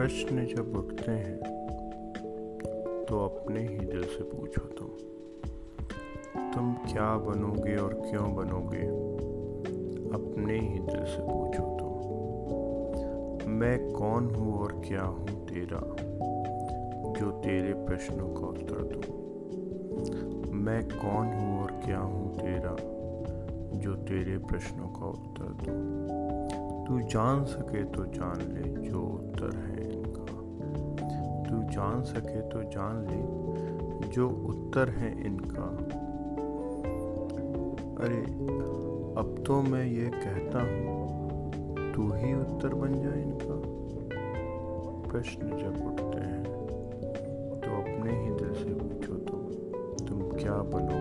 प्रश्न जब उठते हैं तो अपने ही दिल से पूछो तुम तुम क्या बनोगे और क्यों बनोगे? अपने ही दिल से पूछो तुम, मैं कौन हूँ और क्या हूँ तेरा, जो तेरे प्रश्नों का उत्तर दूँ? मैं कौन हूँ और क्या हूँ तेरा, जो तेरे प्रश्नों का उत्तर दूँ? तू जान सके तो जान ले जो उत्तर है। जान सके तो जान ले, जो उत्तर है इनका। अरे, अब तो मैं ये कहता हूँ, तू ही उत्तर बन जाए इनका। प्रश्न जब उठते हैं तो अपने ही दिल से पूछो तो तुम क्या बनोगे